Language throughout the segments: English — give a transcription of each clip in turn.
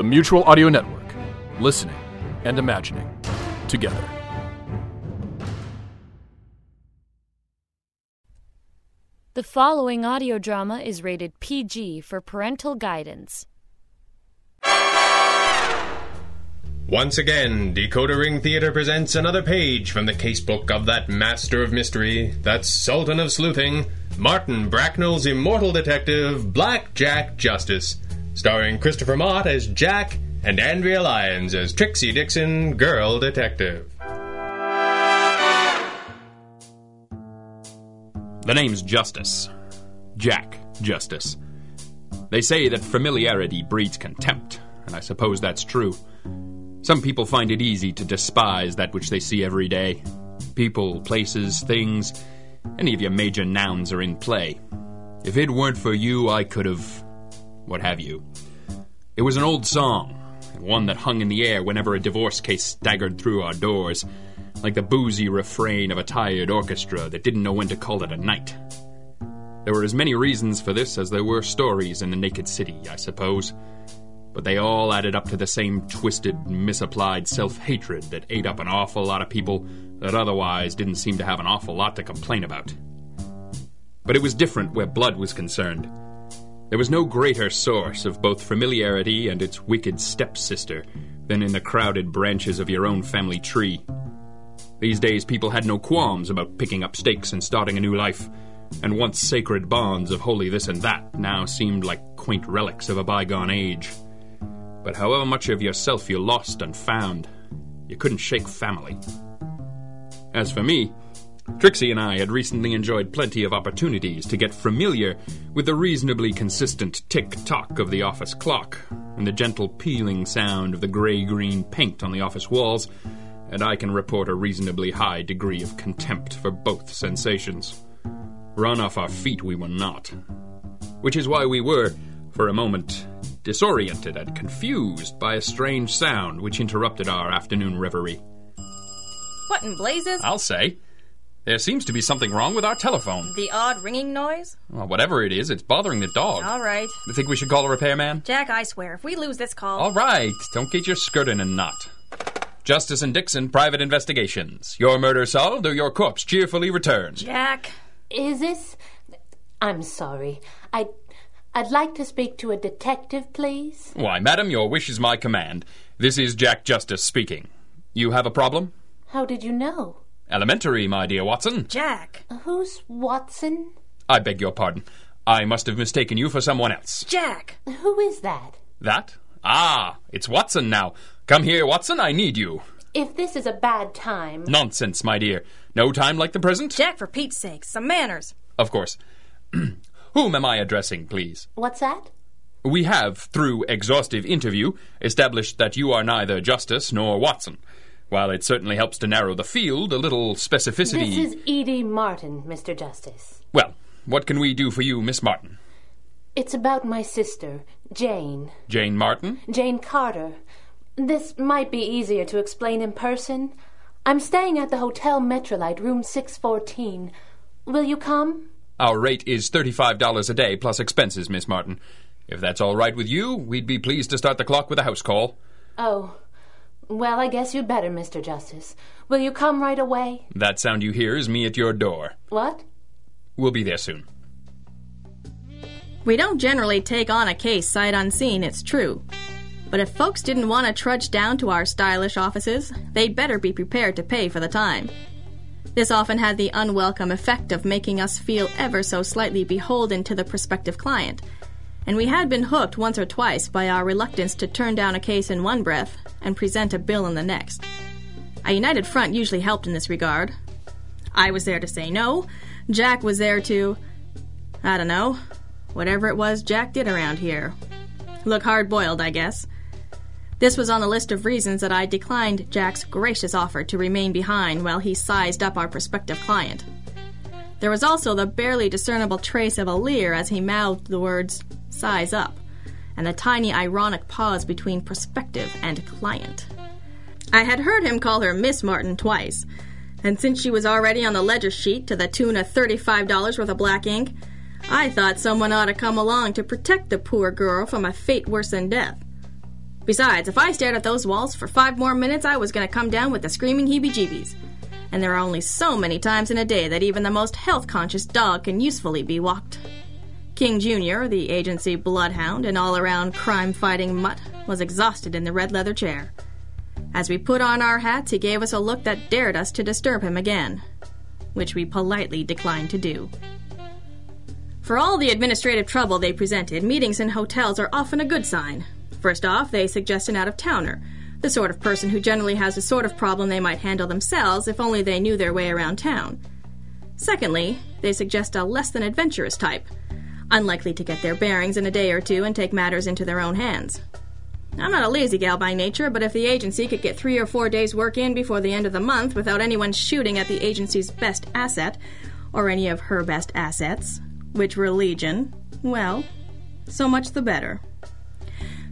The Mutual Audio Network. Listening and imagining together. The following audio drama is rated PG for parental guidance. Once again, Decoder Ring Theater presents another page from the casebook of that master of mystery, that sultan of sleuthing, Martin Bracknell's immortal detective, Black Jack Justice, starring Christopher Mott as Jack and Andrea Lyons as Trixie Dixon, girl detective. The name's Justice. Jack Justice. They say that familiarity breeds contempt, and I suppose that's true. Some people find it easy to despise that which they see every day. People, places, things, any of your major nouns are in play. If it weren't for you, I could have. What have you. It was an old song, and one that hung in the air whenever a divorce case staggered through our doors, like the boozy refrain of a tired orchestra that didn't know when to call it a night. There were as many reasons for this as there were stories in the naked city, I suppose but they all added up to the same twisted, misapplied self hatred that ate up an awful lot of people that otherwise didn't seem to have an awful lot to complain about. But it was different where blood was concerned. There was no greater source of both familiarity and its wicked stepsister than in the crowded branches of your own family tree. These days, people had no qualms about picking up stakes and starting a new life, and once sacred bonds of holy this and that now seemed like quaint relics of a bygone age. But however much of yourself you lost and found, you couldn't shake family. As for me, Trixie and I had recently enjoyed plenty of opportunities to get familiar with the reasonably consistent tick tock of the office clock and the gentle peeling sound of the gray green paint on the office walls, and I can report a reasonably high degree of contempt for both sensations. Run off our feet we were not. Which is why we were, for a moment, disoriented and confused by a strange sound which interrupted our afternoon reverie. What in blazes? I'll say. There seems to be something wrong with our telephone. The odd ringing noise? Well, whatever it is, it's bothering the dog. All right. You think we should call a repairman? Jack, I swear, if we lose this call. All right. Don't get your skirt in a knot. Justice and Dixon, private investigations. Your murder solved or your corpse cheerfully returned. Jack. Is this. I'm sorry. I. I'd like to speak to a detective, please. Why, madam, your wish is my command. This is Jack Justice speaking. You have a problem? How did you know? Elementary, my dear Watson. Jack. Who's Watson? I beg your pardon. I must have mistaken you for someone else. Jack. Who is that? That? Ah, it's Watson now. Come here, Watson, I need you. If this is a bad time. Nonsense, my dear. No time like the present? Jack, for Pete's sake, some manners. Of course. Whom am I addressing, please? What's that? We have, through exhaustive interview, established that you are neither Justice nor Watson. While it certainly helps to narrow the field, a little specificity. This is Edie Martin, Mr. Justice. Well, what can we do for you, Miss Martin? It's about my sister, Jane. Jane Martin? Jane Carter. This might be easier to explain in person. I'm staying at the Hotel Metrolite, room 614. Will you come? Our rate is $35 a day plus expenses, Miss Martin. If that's all right with you, we'd be pleased to start the clock with a house call. Oh. Well, I guess you'd better, Mr. Justice. Will you come right away? That sound you hear is me at your door. What? We'll be there soon. We don't generally take on a case sight unseen, it's true. But if folks didn't want to trudge down to our stylish offices, they'd better be prepared to pay for the time. This often had the unwelcome effect of making us feel ever so slightly beholden to the prospective client, and we had been hooked once or twice by our reluctance to turn down a case in one breath and present a bill in the next. A united front usually helped in this regard. I was there to say no, Jack was there to. I don't know. Whatever it was Jack did around here. Look hard boiled, I guess. This was on the list of reasons that I declined Jack's gracious offer to remain behind while he sized up our prospective client. There was also the barely discernible trace of a leer as he mouthed the words, size up, and the tiny ironic pause between prospective and client. I had heard him call her Miss Martin twice, and since she was already on the ledger sheet to the tune of $35 worth of black ink, I thought someone ought to come along to protect the poor girl from a fate worse than death. Besides, if I stared at those walls for five more minutes, I was going to come down with the screaming heebie jeebies. And there are only so many times in a day that even the most health conscious dog can usefully be walked. King Jr., the agency bloodhound and all around crime fighting mutt, was exhausted in the red leather chair. As we put on our hats, he gave us a look that dared us to disturb him again, which we politely declined to do. For all the administrative trouble they presented, meetings in hotels are often a good sign. First off, they suggest an out of towner, the sort of person who generally has a sort of problem they might handle themselves if only they knew their way around town. Secondly, they suggest a less than adventurous type, unlikely to get their bearings in a day or two and take matters into their own hands. I'm not a lazy gal by nature, but if the agency could get three or four days' work in before the end of the month without anyone shooting at the agency's best asset, or any of her best assets, which were legion, well, so much the better.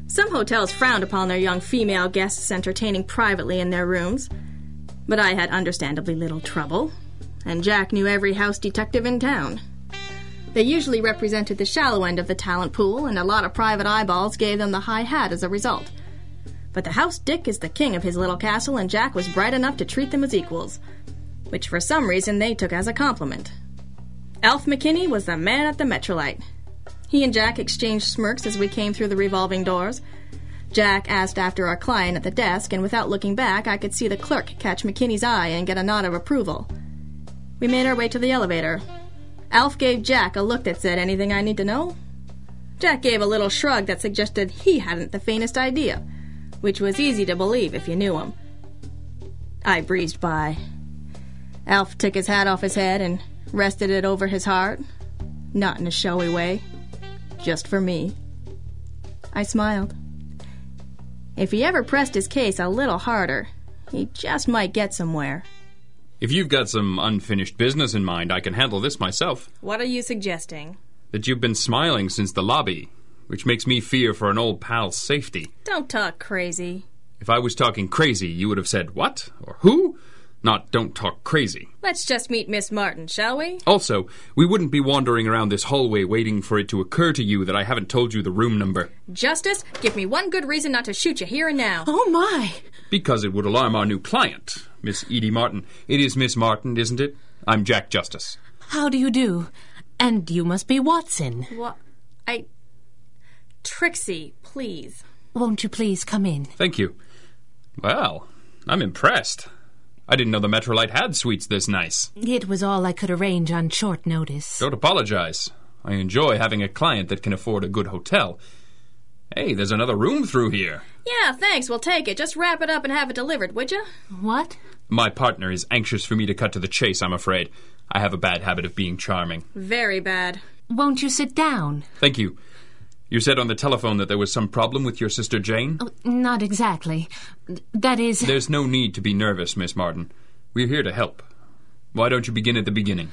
Some hotels frowned upon their young female guests entertaining privately in their rooms, but I had understandably little trouble, and Jack knew every house detective in town. They usually represented the shallow end of the talent pool, and a lot of private eyeballs gave them the high hat as a result. But the house dick is the king of his little castle, and Jack was bright enough to treat them as equals, which for some reason they took as a compliment. Alf McKinney was the man at the Metrolite. He and Jack exchanged smirks as we came through the revolving doors. Jack asked after our client at the desk, and without looking back, I could see the clerk catch McKinney's eye and get a nod of approval. We made our way to the elevator. Alf gave Jack a look that said, Anything I need to know? Jack gave a little shrug that suggested he hadn't the faintest idea, which was easy to believe if you knew him. I breezed by. Alf took his hat off his head and rested it over his heart, not in a showy way, just for me. I smiled. If he ever pressed his case a little harder, he just might get somewhere. If you've got some unfinished business in mind, I can handle this myself. What are you suggesting? That you've been smiling since the lobby, which makes me fear for an old pal's safety. Don't talk crazy. If I was talking crazy, you would have said what or who, not don't talk crazy. Let's just meet Miss Martin, shall we? Also, we wouldn't be wandering around this hallway waiting for it to occur to you that I haven't told you the room number. Justice, give me one good reason not to shoot you here and now. Oh, my. Because it would alarm our new client, Miss Edie Martin. It is Miss Martin, isn't it? I'm Jack Justice. How do you do? And you must be Watson. What? I. Trixie, please. Won't you please come in? Thank you. Well, I'm impressed. I didn't know the Metrolite had suites this nice. It was all I could arrange on short notice. Don't apologize. I enjoy having a client that can afford a good hotel. Hey, there's another room through here. Yeah, thanks, we'll take it. Just wrap it up and have it delivered, would you? What? My partner is anxious for me to cut to the chase, I'm afraid. I have a bad habit of being charming. Very bad. Won't you sit down? Thank you. You said on the telephone that there was some problem with your sister Jane? Oh, not exactly. That is. There's no need to be nervous, Miss Martin. We're here to help. Why don't you begin at the beginning?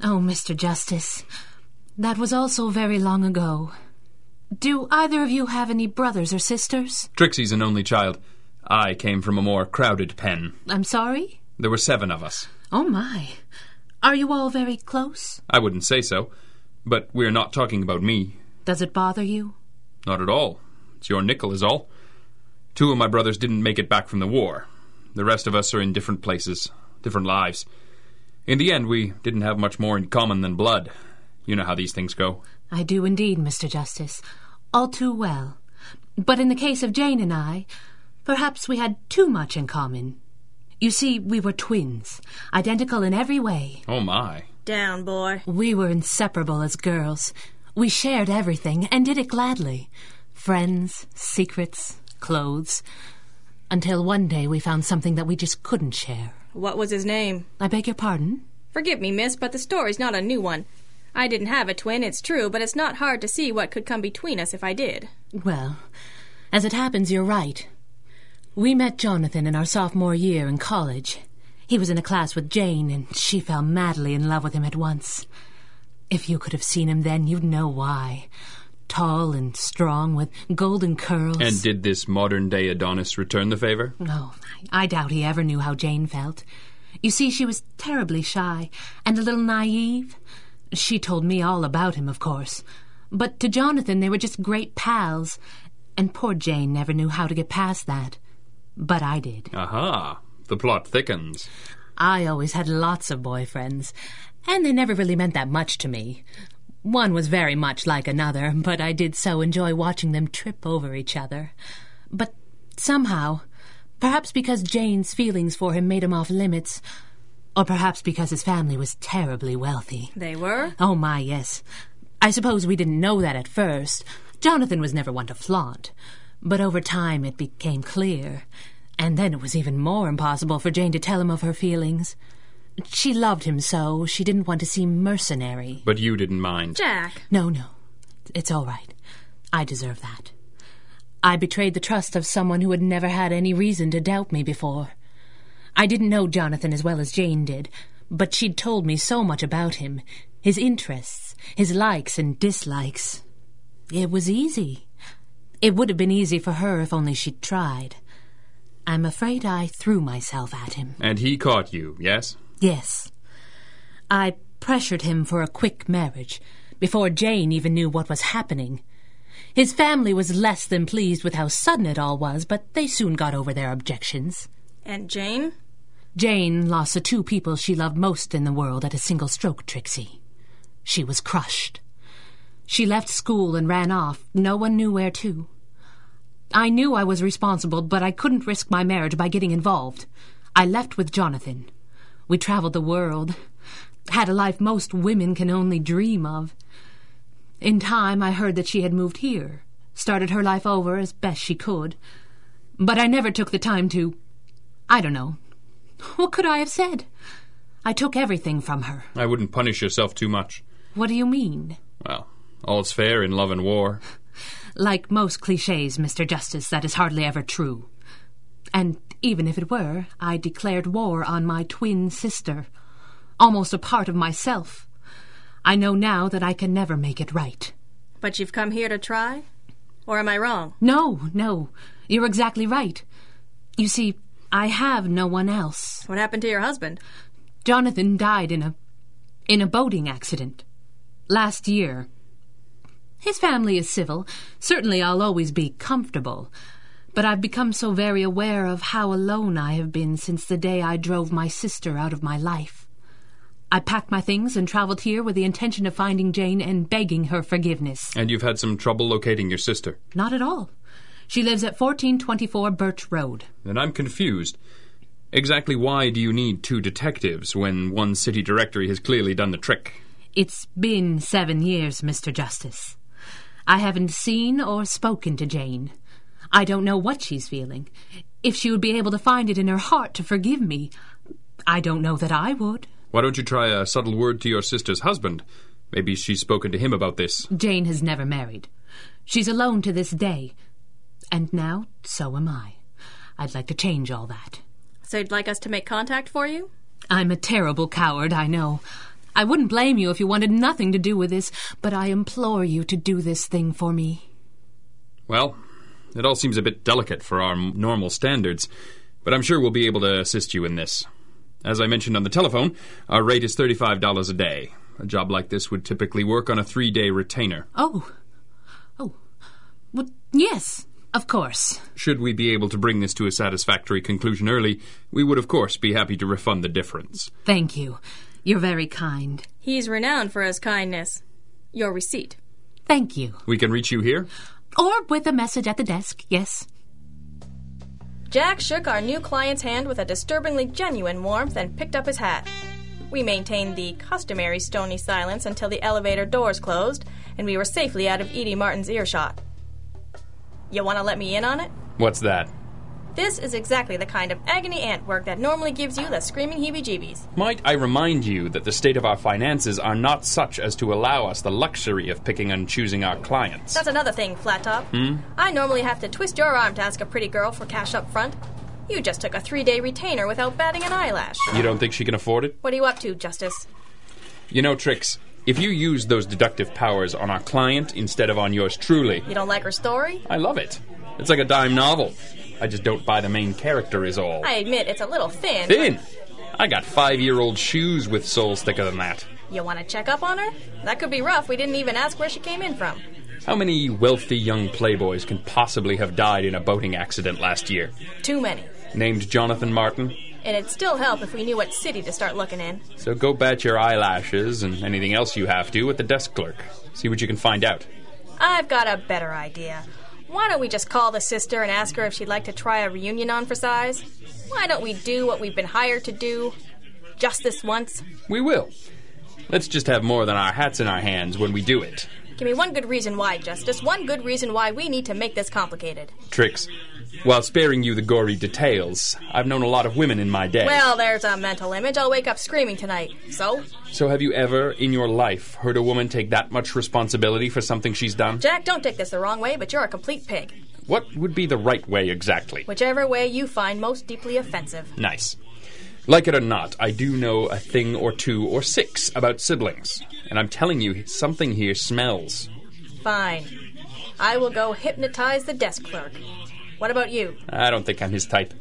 Oh, Mr. Justice. That was all so very long ago. Do either of you have any brothers or sisters? Trixie's an only child. I came from a more crowded pen. I'm sorry? There were seven of us. Oh, my. Are you all very close? I wouldn't say so. But we're not talking about me. Does it bother you? Not at all. It's your nickel, is all. Two of my brothers didn't make it back from the war. The rest of us are in different places, different lives. In the end, we didn't have much more in common than blood. You know how these things go. I do indeed, Mr. Justice. All too well. But in the case of Jane and I, perhaps we had too much in common. You see, we were twins, identical in every way. Oh, my. Down, boy. We were inseparable as girls. We shared everything and did it gladly friends, secrets, clothes. Until one day we found something that we just couldn't share. What was his name? I beg your pardon? Forgive me, miss, but the story's not a new one. I didn't have a twin, it's true, but it's not hard to see what could come between us if I did. Well, as it happens, you're right. We met Jonathan in our sophomore year in college. He was in a class with Jane, and she fell madly in love with him at once. If you could have seen him then, you'd know why. Tall and strong, with golden curls. And did this modern day Adonis return the favor? Oh, I doubt he ever knew how Jane felt. You see, she was terribly shy and a little naive. She told me all about him, of course. But to Jonathan, they were just great pals. And poor Jane never knew how to get past that. But I did. Aha, the plot thickens. I always had lots of boyfriends, and they never really meant that much to me. One was very much like another, but I did so enjoy watching them trip over each other. But somehow, perhaps because Jane's feelings for him made him off limits, or perhaps because his family was terribly wealthy. They were? Oh, my, yes. I suppose we didn't know that at first. Jonathan was never one to flaunt. But over time it became clear. And then it was even more impossible for Jane to tell him of her feelings. She loved him so, she didn't want to seem mercenary. But you didn't mind. Jack. No, no. It's all right. I deserve that. I betrayed the trust of someone who had never had any reason to doubt me before. I didn't know Jonathan as well as Jane did, but she'd told me so much about him his interests, his likes and dislikes. It was easy. It would have been easy for her if only she'd tried. I'm afraid I threw myself at him. And he caught you, yes? Yes. I pressured him for a quick marriage before Jane even knew what was happening. His family was less than pleased with how sudden it all was, but they soon got over their objections. And Jane? Jane lost the two people she loved most in the world at a single stroke, Trixie. She was crushed. She left school and ran off. No one knew where to. I knew I was responsible, but I couldn't risk my marriage by getting involved. I left with Jonathan. We traveled the world, had a life most women can only dream of. In time, I heard that she had moved here, started her life over as best she could. But I never took the time to. I don't know. What could I have said? I took everything from her. I wouldn't punish yourself too much. What do you mean? Well, all's fair in love and war. Like most cliches, Mr. Justice, that is hardly ever true. And even if it were, I declared war on my twin sister, almost a part of myself. I know now that I can never make it right. But you've come here to try? Or am I wrong? No, no, you're exactly right. You see, I have no one else. What happened to your husband? Jonathan died in a in a boating accident last year. His family is civil. Certainly I'll always be comfortable. But I've become so very aware of how alone I have been since the day I drove my sister out of my life. I packed my things and traveled here with the intention of finding Jane and begging her forgiveness. And you've had some trouble locating your sister. Not at all. She lives at 1424 Birch Road. Then I'm confused. Exactly why do you need two detectives when one city directory has clearly done the trick? It's been seven years, Mr. Justice. I haven't seen or spoken to Jane. I don't know what she's feeling. If she would be able to find it in her heart to forgive me, I don't know that I would. Why don't you try a subtle word to your sister's husband? Maybe she's spoken to him about this. Jane has never married. She's alone to this day. And now, so am I. I'd like to change all that. So you'd like us to make contact for you? I'm a terrible coward, I know. I wouldn't blame you if you wanted nothing to do with this, but I implore you to do this thing for me. Well, it all seems a bit delicate for our normal standards, but I'm sure we'll be able to assist you in this. As I mentioned on the telephone, our rate is $35 a day. A job like this would typically work on a three day retainer. Oh. Oh. Well, yes, of course. Should we be able to bring this to a satisfactory conclusion early, we would, of course, be happy to refund the difference. Thank you. You're very kind. He's renowned for his kindness. Your receipt. Thank you. We can reach you here? Or with a message at the desk, yes. Jack shook our new client's hand with a disturbingly genuine warmth and picked up his hat. We maintained the customary stony silence until the elevator doors closed and we were safely out of Edie Martin's earshot. You want to let me in on it? What's that? This is exactly the kind of agony ant work that normally gives you the screaming heebie jeebies. Might I remind you that the state of our finances are not such as to allow us the luxury of picking and choosing our clients? That's another thing, Flat Top. Hmm? I normally have to twist your arm to ask a pretty girl for cash up front. You just took a three day retainer without batting an eyelash. You don't think she can afford it? What are you up to, Justice? You know, Trix, if you use those deductive powers on our client instead of on yours truly, You don't like her story? I love it. It's like a dime novel. I just don't buy the main character, is all. I admit it's a little thin. Thin! I got five year old shoes with soles thicker than that. You want to check up on her? That could be rough. We didn't even ask where she came in from. How many wealthy young playboys can possibly have died in a boating accident last year? Too many. Named Jonathan Martin? And it'd still help if we knew what city to start looking in. So go bat your eyelashes and anything else you have to at the desk clerk. See what you can find out. I've got a better idea. Why don't we just call the sister and ask her if she'd like to try a reunion on for size? Why don't we do what we've been hired to do? Just this once? We will. Let's just have more than our hats in our hands when we do it. Give me one good reason why, Justice. One good reason why we need to make this complicated. Trix, while sparing you the gory details, I've known a lot of women in my day. Well, there's a mental image. I'll wake up screaming tonight. So? So have you ever, in your life, heard a woman take that much responsibility for something she's done? Jack, don't take this the wrong way, but you're a complete pig. What would be the right way exactly? Whichever way you find most deeply offensive. Nice. Like it or not, I do know a thing or two or six about siblings. And I'm telling you, something here smells. Fine. I will go hypnotize the desk clerk. What about you? I don't think I'm his type.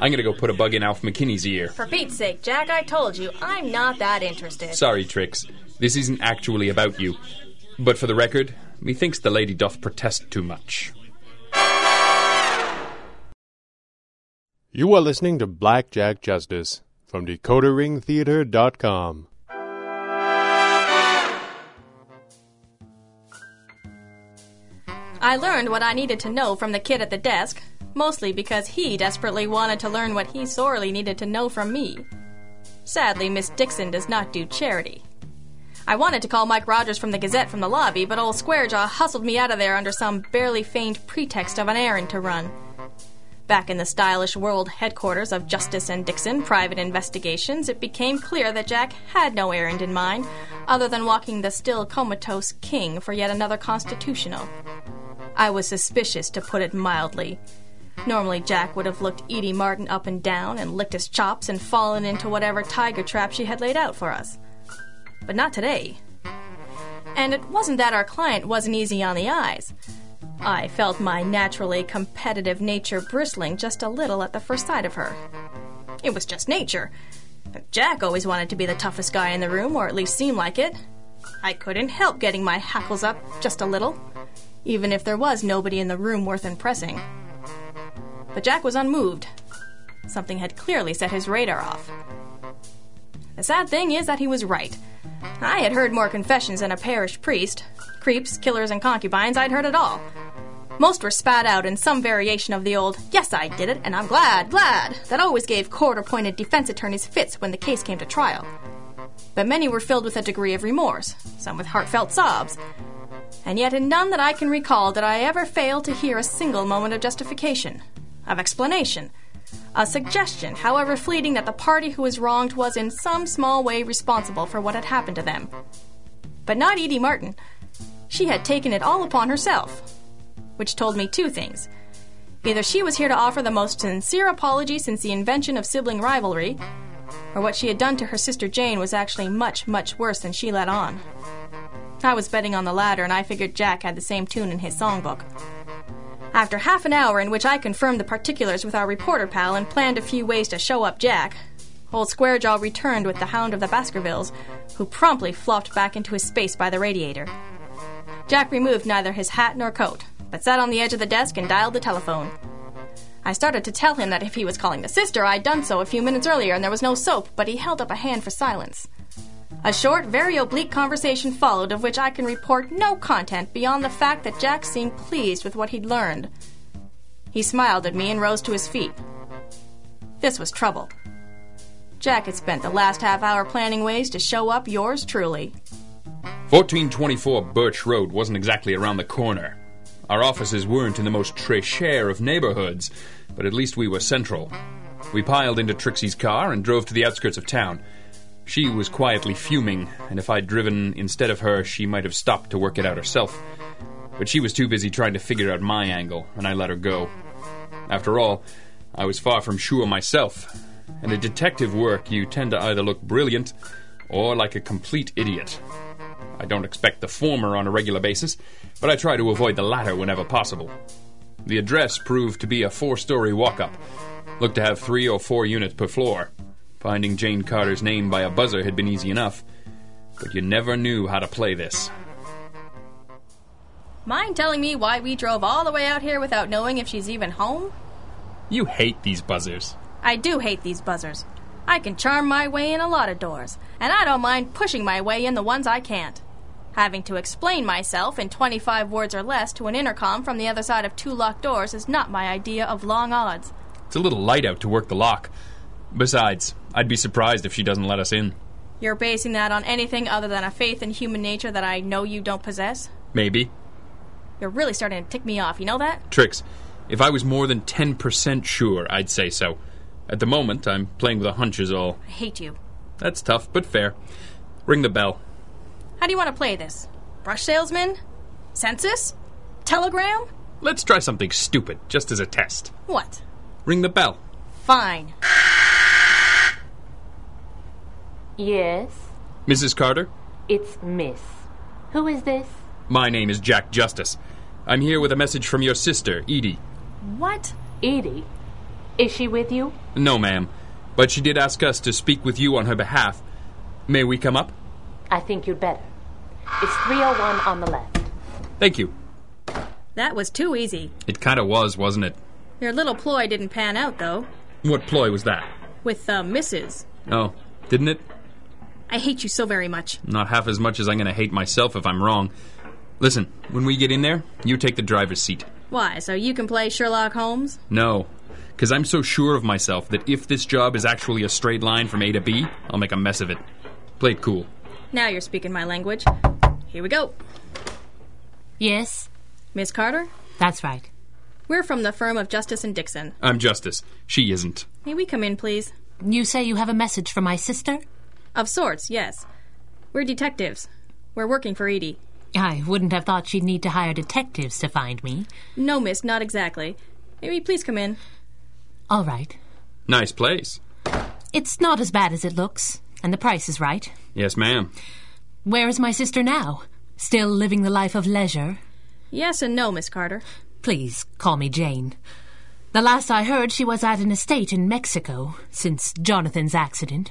I'm gonna go put a bug in Alf McKinney's ear. For Pete's sake, Jack, I told you, I'm not that interested. Sorry, Trix. This isn't actually about you. But for the record, methinks the lady doth protest too much. You are listening to Blackjack Justice from DecoderRingTheater.com. I learned what I needed to know from the kid at the desk, mostly because he desperately wanted to learn what he sorely needed to know from me. Sadly, Miss Dixon does not do charity. I wanted to call Mike Rogers from the Gazette from the lobby, but old Squarejaw hustled me out of there under some barely feigned pretext of an errand to run. Back in the stylish world headquarters of Justice and Dixon Private Investigations, it became clear that Jack had no errand in mind other than walking the still comatose king for yet another constitutional. I was suspicious, to put it mildly. Normally, Jack would have looked Edie Martin up and down and licked his chops and fallen into whatever tiger trap she had laid out for us. But not today. And it wasn't that our client wasn't easy on the eyes. I felt my naturally competitive nature bristling just a little at the first sight of her. It was just nature. But Jack always wanted to be the toughest guy in the room, or at least seem like it. I couldn't help getting my hackles up just a little, even if there was nobody in the room worth impressing. But Jack was unmoved. Something had clearly set his radar off. The sad thing is that he was right. I had heard more confessions than a parish priest. Creeps, killers, and concubines, I'd heard it all. Most were spat out in some variation of the old, yes, I did it, and I'm glad, glad, that always gave court appointed defense attorneys fits when the case came to trial. But many were filled with a degree of remorse, some with heartfelt sobs. And yet, in none that I can recall did I ever fail to hear a single moment of justification, of explanation, a suggestion, however fleeting, that the party who was wronged was in some small way responsible for what had happened to them. But not Edie Martin. She had taken it all upon herself, which told me two things. Either she was here to offer the most sincere apology since the invention of sibling rivalry, or what she had done to her sister Jane was actually much, much worse than she let on. I was betting on the latter, and I figured Jack had the same tune in his songbook. After half an hour in which I confirmed the particulars with our reporter pal and planned a few ways to show up Jack, old Squarejaw returned with the hound of the Baskervilles, who promptly flopped back into his space by the radiator. Jack removed neither his hat nor coat, but sat on the edge of the desk and dialed the telephone. I started to tell him that if he was calling the sister, I'd done so a few minutes earlier and there was no soap, but he held up a hand for silence. A short, very oblique conversation followed, of which I can report no content beyond the fact that Jack seemed pleased with what he'd learned. He smiled at me and rose to his feet. This was trouble. Jack had spent the last half hour planning ways to show up yours truly. 1424 Birch Road wasn't exactly around the corner. Our offices weren't in the most très cher of neighborhoods, but at least we were central. We piled into Trixie's car and drove to the outskirts of town. She was quietly fuming, and if I'd driven instead of her, she might have stopped to work it out herself. But she was too busy trying to figure out my angle, and I let her go. After all, I was far from sure myself, and in detective work you tend to either look brilliant or like a complete idiot. I don't expect the former on a regular basis, but I try to avoid the latter whenever possible. The address proved to be a four story walk up, looked to have three or four units per floor. Finding Jane Carter's name by a buzzer had been easy enough, but you never knew how to play this. Mind telling me why we drove all the way out here without knowing if she's even home? You hate these buzzers. I do hate these buzzers. I can charm my way in a lot of doors, and I don't mind pushing my way in the ones I can't. Having to explain myself in 25 words or less to an intercom from the other side of two locked doors is not my idea of long odds. It's a little light out to work the lock. Besides, I'd be surprised if she doesn't let us in. You're basing that on anything other than a faith in human nature that I know you don't possess? Maybe. You're really starting to tick me off, you know that? Trix. If I was more than 10% sure, I'd say so. At the moment, I'm playing with a hunch is all. I hate you. That's tough, but fair. Ring the bell. How do you want to play this? Brush salesman? Census? Telegram? Let's try something stupid, just as a test. What? Ring the bell. Fine. Yes, Mrs. Carter, it's Miss. Who is this? my name is Jack Justice. I'm here with a message from your sister, Edie. What? Edie. Is she with you? No, ma'am, but she did ask us to speak with you on her behalf. May we come up? I think you'd better. It's 301 on the left. Thank you. That was too easy. It kind of was, wasn't it? Your little ploy didn't pan out, though. What ploy was that? With uh, the missus. Oh, didn't it? I hate you so very much. Not half as much as I'm going to hate myself if I'm wrong. Listen, when we get in there, you take the driver's seat. Why, so you can play Sherlock Holmes? No, because I'm so sure of myself that if this job is actually a straight line from A to B, I'll make a mess of it. Play it cool. Now you're speaking my language. Here we go. Yes, Miss Carter, that's right. we're from the firm of Justice and Dixon. I'm Justice. She isn't. May we come in, please? You say you have a message for my sister? Of sorts, yes. We're detectives. We're working for Edie. I wouldn't have thought she'd need to hire detectives to find me. No, miss, not exactly. May we please come in? All right. Nice place. It's not as bad as it looks, and the price is right. Yes, ma'am. Where is my sister now? Still living the life of leisure? Yes and no, Miss Carter. Please call me Jane. The last I heard, she was at an estate in Mexico since Jonathan's accident.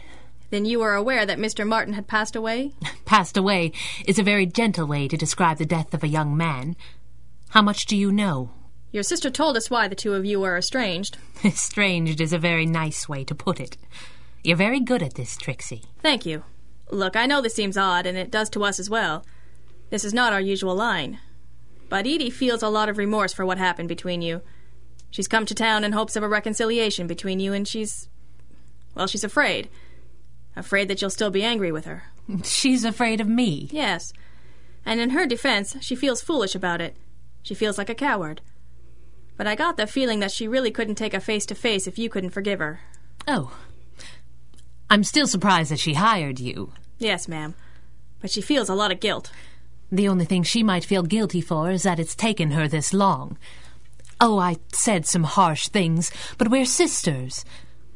Then you are aware that Mr. Martin had passed away? Passed away is a very gentle way to describe the death of a young man. How much do you know? Your sister told us why the two of you are estranged. Estranged is a very nice way to put it. You're very good at this, Trixie. Thank you. Look, I know this seems odd, and it does to us as well. This is not our usual line. But Edie feels a lot of remorse for what happened between you. She's come to town in hopes of a reconciliation between you, and she's. Well, she's afraid. Afraid that you'll still be angry with her. She's afraid of me. Yes. And in her defense, she feels foolish about it. She feels like a coward. But I got the feeling that she really couldn't take a face to face if you couldn't forgive her. Oh. I'm still surprised that she hired you. Yes, ma'am. But she feels a lot of guilt. The only thing she might feel guilty for is that it's taken her this long. Oh, I said some harsh things, but we're sisters.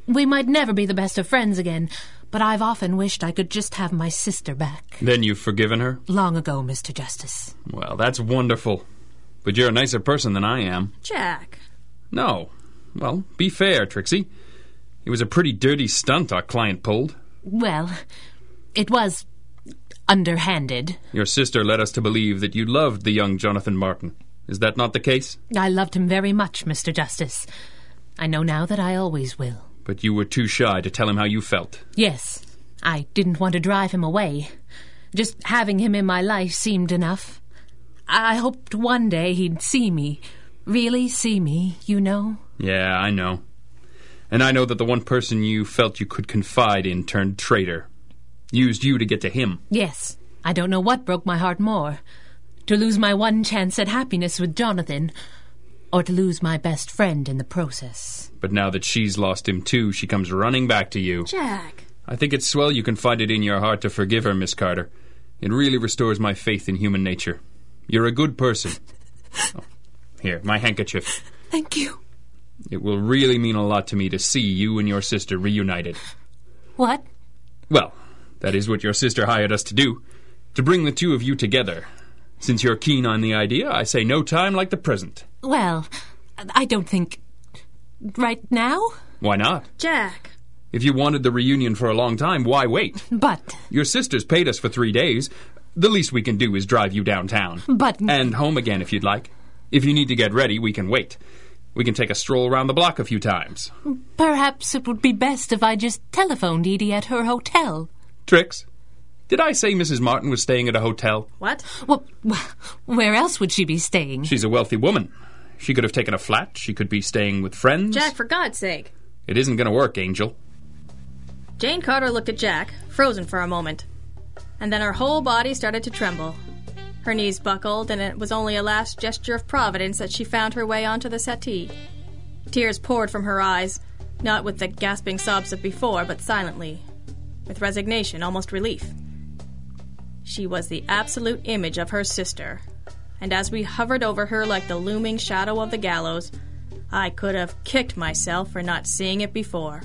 We might never be the best of friends again, but I've often wished I could just have my sister back. Then you've forgiven her? Long ago, Mr. Justice. Well, that's wonderful. But you're a nicer person than I am. Jack. No. Well, be fair, Trixie. It was a pretty dirty stunt our client pulled. Well, it was underhanded. Your sister led us to believe that you loved the young Jonathan Martin. Is that not the case? I loved him very much, Mr. Justice. I know now that I always will. But you were too shy to tell him how you felt. Yes, I didn't want to drive him away. Just having him in my life seemed enough. I hoped one day he'd see me. Really see me, you know? Yeah, I know. And I know that the one person you felt you could confide in turned traitor. Used you to get to him. Yes, I don't know what broke my heart more. To lose my one chance at happiness with Jonathan, or to lose my best friend in the process. But now that she's lost him too, she comes running back to you. Jack. I think it's swell you can find it in your heart to forgive her, Miss Carter. It really restores my faith in human nature. You're a good person. Oh, here, my handkerchief. Thank you. It will really mean a lot to me to see you and your sister reunited. What? Well, that is what your sister hired us to do to bring the two of you together. Since you're keen on the idea, I say no time like the present. Well, I don't think. Right now? Why not? Jack. If you wanted the reunion for a long time, why wait? But. Your sisters paid us for three days. The least we can do is drive you downtown. But- And home again if you'd like. If you need to get ready, we can wait. We can take a stroll around the block a few times. Perhaps it would be best if I just telephoned Edie at her hotel. Trix, did I say Mrs. Martin was staying at a hotel? What? Well, where else would she be staying? She's a wealthy woman. She could have taken a flat. She could be staying with friends. Jack, for God's sake. It isn't going to work, Angel. Jane Carter looked at Jack, frozen for a moment. And then her whole body started to tremble. Her knees buckled, and it was only a last gesture of providence that she found her way onto the settee. Tears poured from her eyes, not with the gasping sobs of before, but silently, with resignation, almost relief. She was the absolute image of her sister, and as we hovered over her like the looming shadow of the gallows, I could have kicked myself for not seeing it before.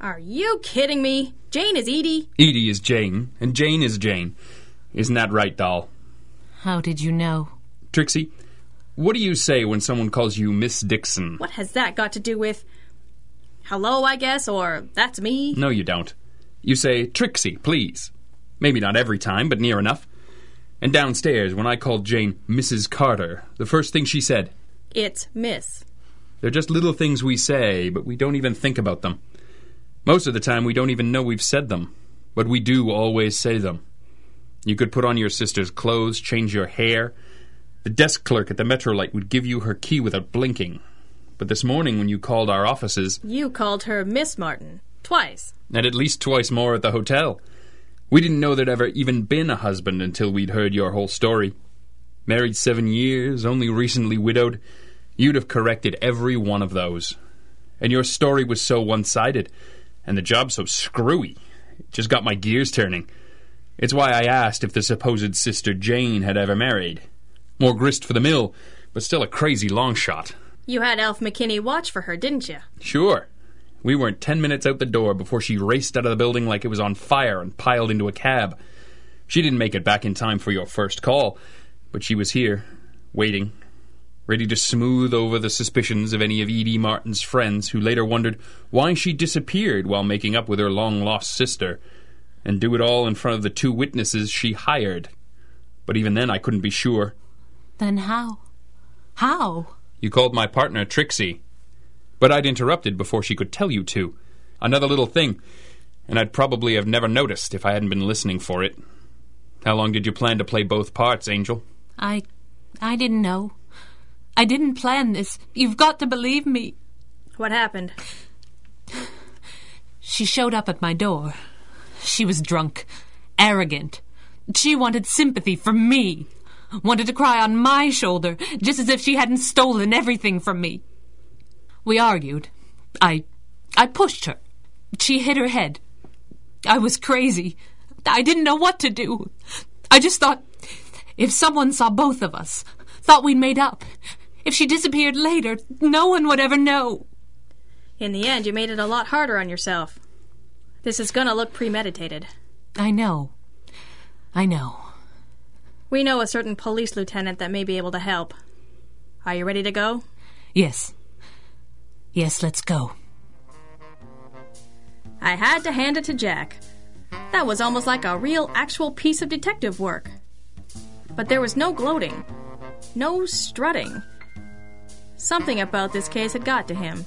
Are you kidding me? Jane is Edie? Edie is Jane, and Jane is Jane. Isn't that right, doll? How did you know? Trixie, what do you say when someone calls you Miss Dixon? What has that got to do with. Hello, I guess, or that's me? No, you don't. You say, Trixie, please. Maybe not every time, but near enough. And downstairs, when I called Jane Mrs. Carter, the first thing she said, It's Miss. They're just little things we say, but we don't even think about them. Most of the time, we don't even know we've said them, but we do always say them. You could put on your sister's clothes, change your hair. The desk clerk at the Metrolite would give you her key without blinking. But this morning, when you called our offices, You called her Miss Martin. Twice. and at least twice more at the hotel, we didn't know there'd ever even been a husband until we'd heard your whole story. Married seven years, only recently widowed, you'd have corrected every one of those. And your story was so one sided, and the job so screwy. It just got my gears turning. It's why I asked if the supposed sister Jane had ever married. More grist for the mill, but still a crazy long shot. You had Alf McKinney watch for her, didn't you? Sure. We weren't ten minutes out the door before she raced out of the building like it was on fire and piled into a cab. She didn't make it back in time for your first call, but she was here, waiting, ready to smooth over the suspicions of any of Edie Martin's friends who later wondered why she disappeared while making up with her long lost sister, and do it all in front of the two witnesses she hired. But even then, I couldn't be sure. Then how? How? You called my partner Trixie. But I'd interrupted before she could tell you to. Another little thing, and I'd probably have never noticed if I hadn't been listening for it. How long did you plan to play both parts, Angel? I. I didn't know. I didn't plan this. You've got to believe me. What happened? She showed up at my door. She was drunk, arrogant. She wanted sympathy from me. Wanted to cry on my shoulder, just as if she hadn't stolen everything from me. We argued. I. I pushed her. She hit her head. I was crazy. I didn't know what to do. I just thought if someone saw both of us, thought we'd made up, if she disappeared later, no one would ever know. In the end, you made it a lot harder on yourself. This is gonna look premeditated. I know. I know. We know a certain police lieutenant that may be able to help. Are you ready to go? Yes. Yes, let's go. I had to hand it to Jack. That was almost like a real, actual piece of detective work. But there was no gloating, no strutting. Something about this case had got to him.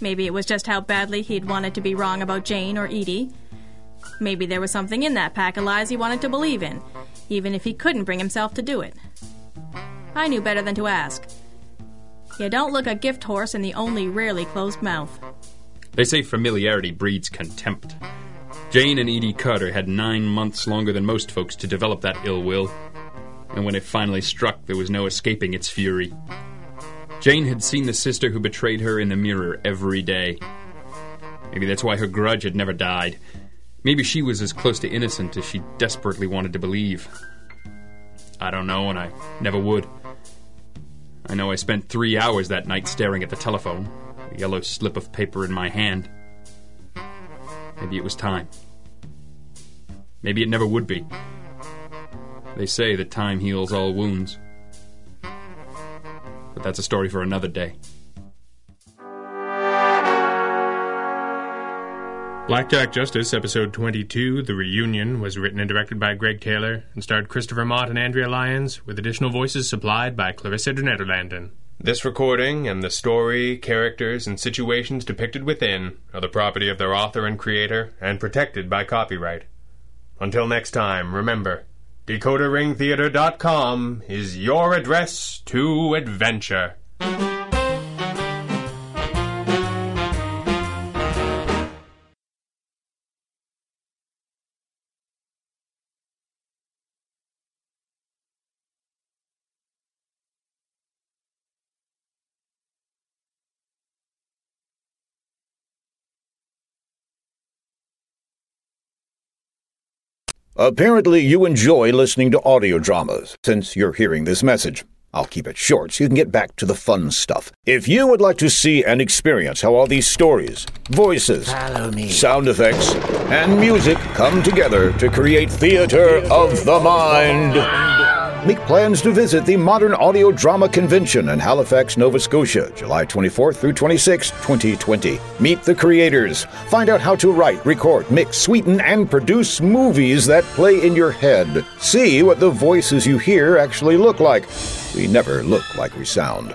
Maybe it was just how badly he'd wanted to be wrong about Jane or Edie. Maybe there was something in that pack of lies he wanted to believe in, even if he couldn't bring himself to do it. I knew better than to ask. You don't look a gift horse in the only rarely closed mouth. They say familiarity breeds contempt. Jane and Edie Carter had nine months longer than most folks to develop that ill will, and when it finally struck, there was no escaping its fury. Jane had seen the sister who betrayed her in the mirror every day. Maybe that's why her grudge had never died. Maybe she was as close to innocent as she desperately wanted to believe. I don't know, and I never would. I know I spent three hours that night staring at the telephone, a yellow slip of paper in my hand. Maybe it was time. Maybe it never would be. They say that time heals all wounds. But that's a story for another day. Blackjack Justice, Episode 22, The Reunion, was written and directed by Gregg Taylor and starred Christopher Mott and Andrea Lyons, with additional voices supplied by Clarissa de Nederlanden. This recording and the story, characters, and situations depicted within are the property of their author and creator and protected by copyright. Until next time, remember, DecoderRingTheater.com is your address to adventure. Apparently, you enjoy listening to audio dramas since you're hearing this message. I'll keep it short so you can get back to the fun stuff. If you would like to see and experience how all these stories, voices, sound effects, and music come together to create theater of the mind, make plans to visit the Modern Audio Drama Convention in Halifax, Nova Scotia, July 24th through 26, 2020. Meet the creators. Find out how to write, record, mix, sweeten, and produce movies that play in your head. See what the voices you hear actually look like. We never look like we sound.